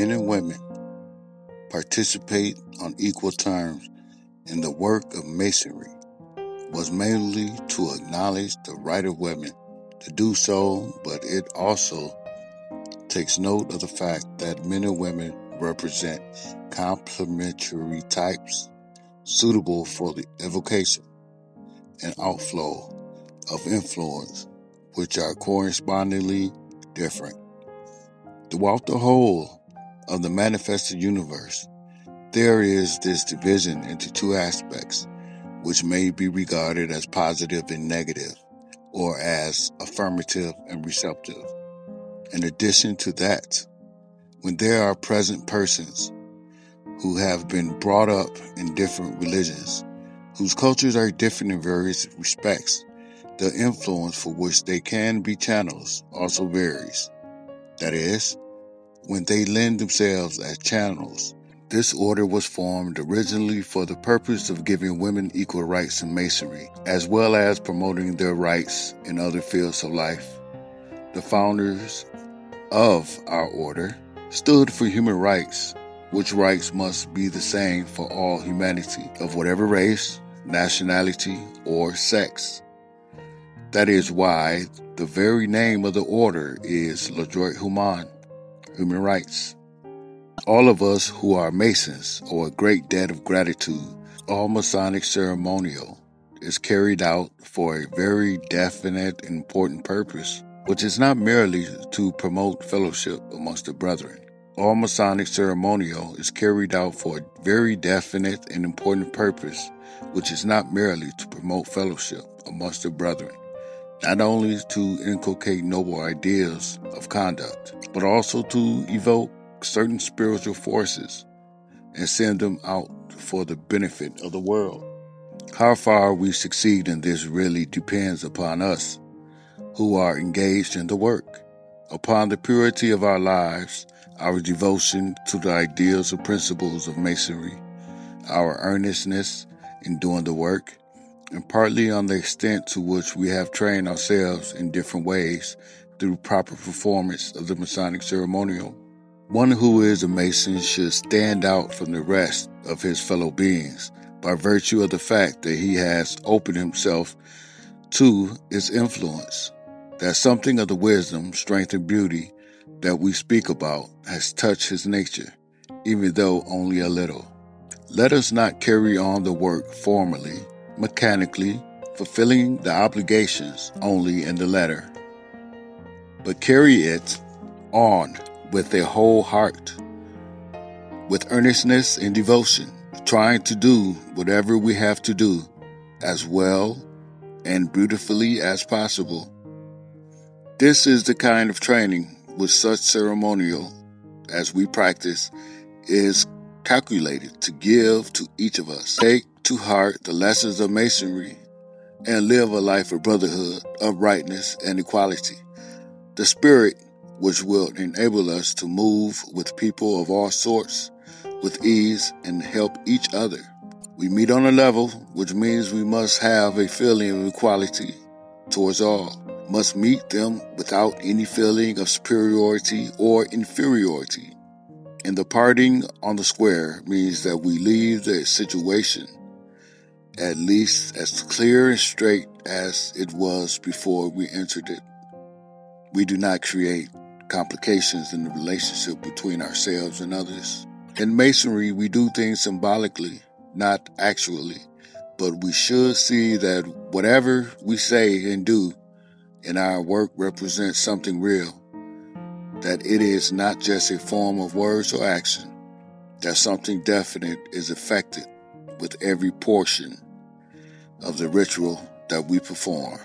men and women participate on equal terms in the work of masonry was mainly to acknowledge the right of women to do so, but it also takes note of the fact that men and women represent complementary types suitable for the evocation and outflow of influence, which are correspondingly different. Throughout the whole of the manifested universe, there is this division into two aspects, which may be regarded as positive and negative, or as affirmative and receptive. In addition to that, when there are present persons who have been brought up in different religions, whose cultures are different in various respects, the influence for which they can be channels also varies. That is, when they lend themselves as channels, this order was formed originally for the purpose of giving women equal rights in masonry, as well as promoting their rights in other fields of life. The founders of our order stood for human rights, which rights must be the same for all humanity of whatever race, nationality, or sex. That is why the very name of the order is Le Droit Humain, human rights. All of us who are Masons owe a great debt of gratitude. All Masonic ceremonial is carried out for a very definite and important purpose which is not merely to promote fellowship amongst the brethren. All Masonic ceremonial is carried out for a very definite and important purpose, which is not merely to promote fellowship amongst the brethren, not only to inculcate noble ideas of conduct, but also to evoke certain spiritual forces and send them out for the benefit of the world. How far we succeed in this really depends upon us who are engaged in the work. Upon the purity of our lives, our devotion to the ideals and principles of Masonry, our earnestness in doing the work, and partly on the extent to which we have trained ourselves in different ways through proper performance of the Masonic ceremonial. One who is a Mason should stand out from the rest of his fellow beings by virtue of the fact that he has opened himself to its influence that something of the wisdom, strength, and beauty that we speak about has touched his nature, even though only a little. Let us not carry on the work formally, mechanically, fulfilling the obligations only in the letter, but carry it on with a whole heart, with earnestness and devotion, trying to do whatever we have to do as well and beautifully as possible this is the kind of training with such ceremonial as we practice is calculated to give to each of us. Take to heart the lessons of masonry and live a life of brotherhood, uprightness, and equality. The spirit which will enable us to move with people of all sorts with ease and help each other. We meet on a level, which means we must have a feeling of equality towards all must meet them without any feeling of superiority or inferiority. And the parting on the square means that we leave the situation at least as clear and straight as it was before we entered it. We do not create complications in the relationship between ourselves and others. In Masonry, we do things symbolically, not actually, but we should see that whatever we say and do in our work represents something real, that it is not just a form of words or action, that something definite is affected with every portion of the ritual that we perform.